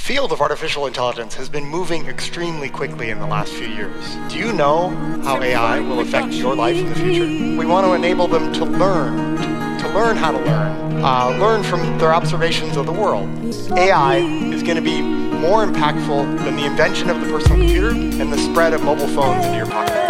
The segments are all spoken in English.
field of artificial intelligence has been moving extremely quickly in the last few years. Do you know how AI will affect your life in the future? We want to enable them to learn, to learn how to learn, uh, learn from their observations of the world. AI is going to be more impactful than the invention of the personal computer and the spread of mobile phones into your pocket.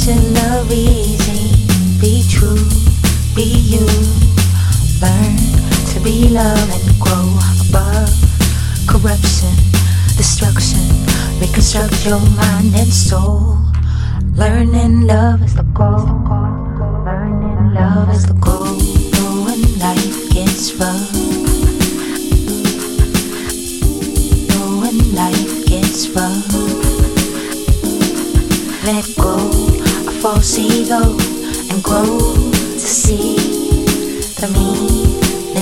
Should love easy, be true, be you. Learn to be love and grow above corruption, destruction. Reconstruct your mind and soul. Learning love is the goal. Learning love is the goal. When life gets rough. When life gets rough. Let go ego and grow to see the meaning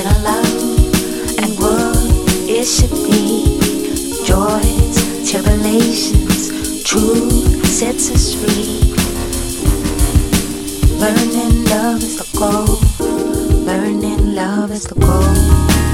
of love and what it should be. Joys, tribulations, truth sets us free. Learning love is the goal. Learning love is the goal.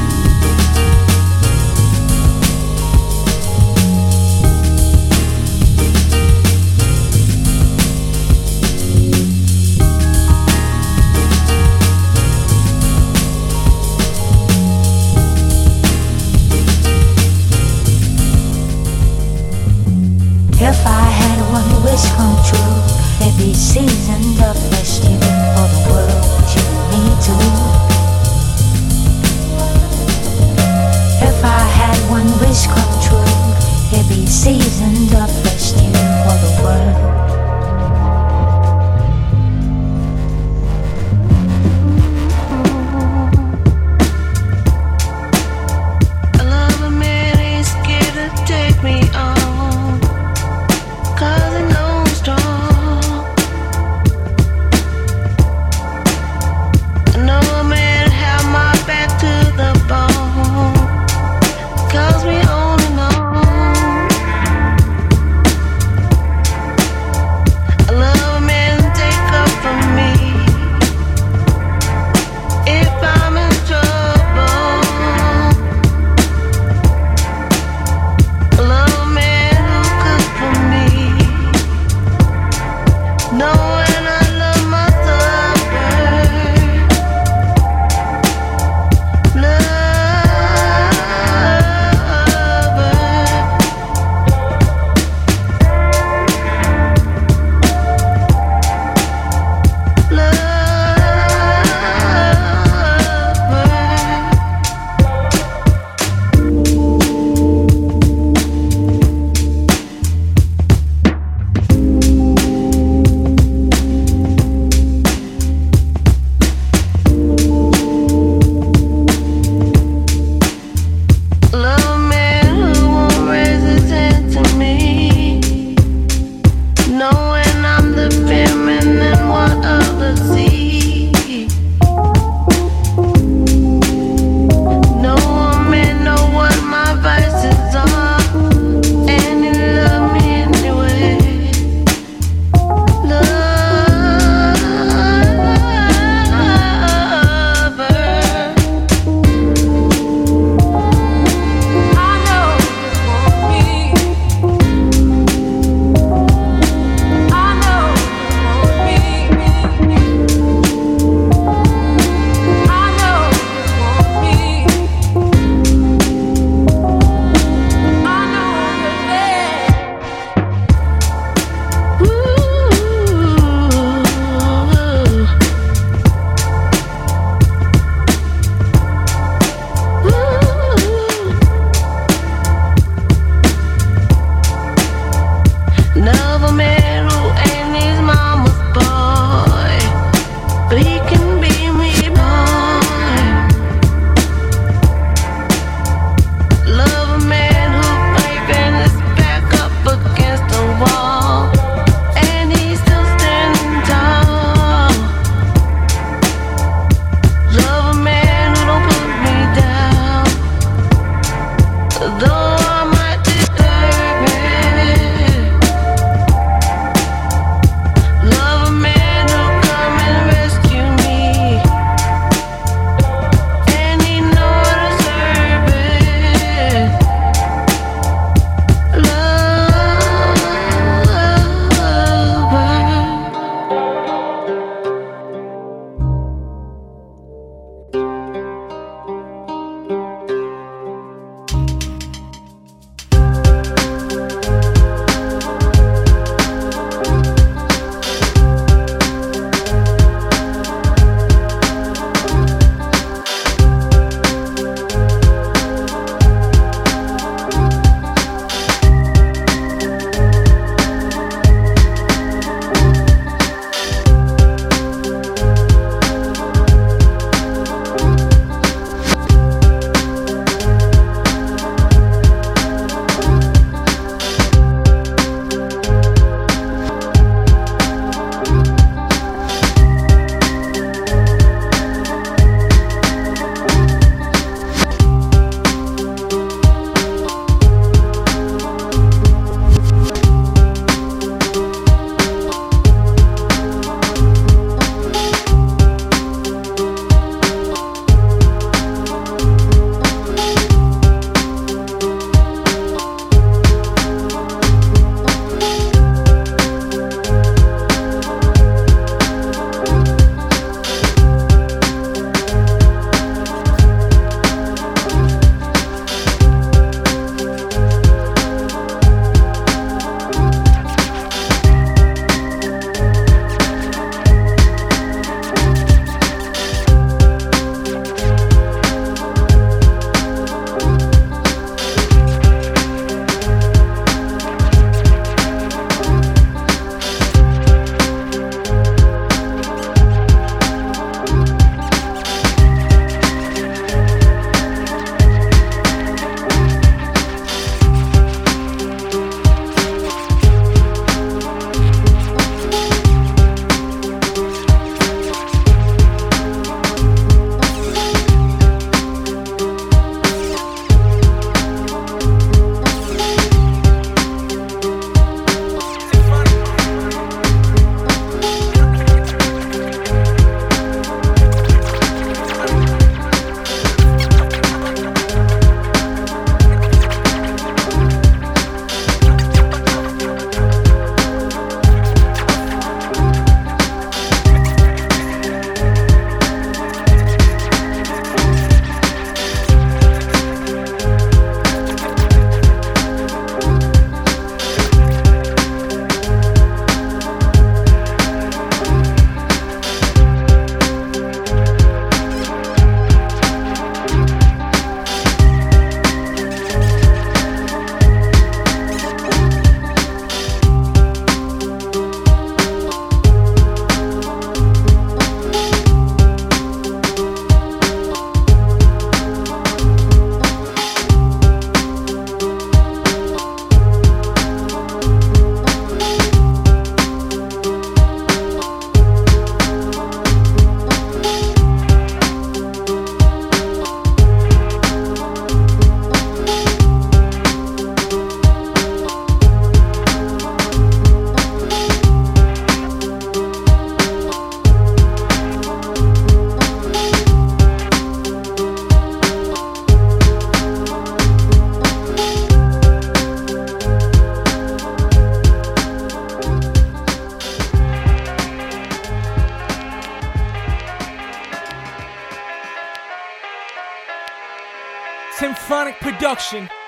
Phonic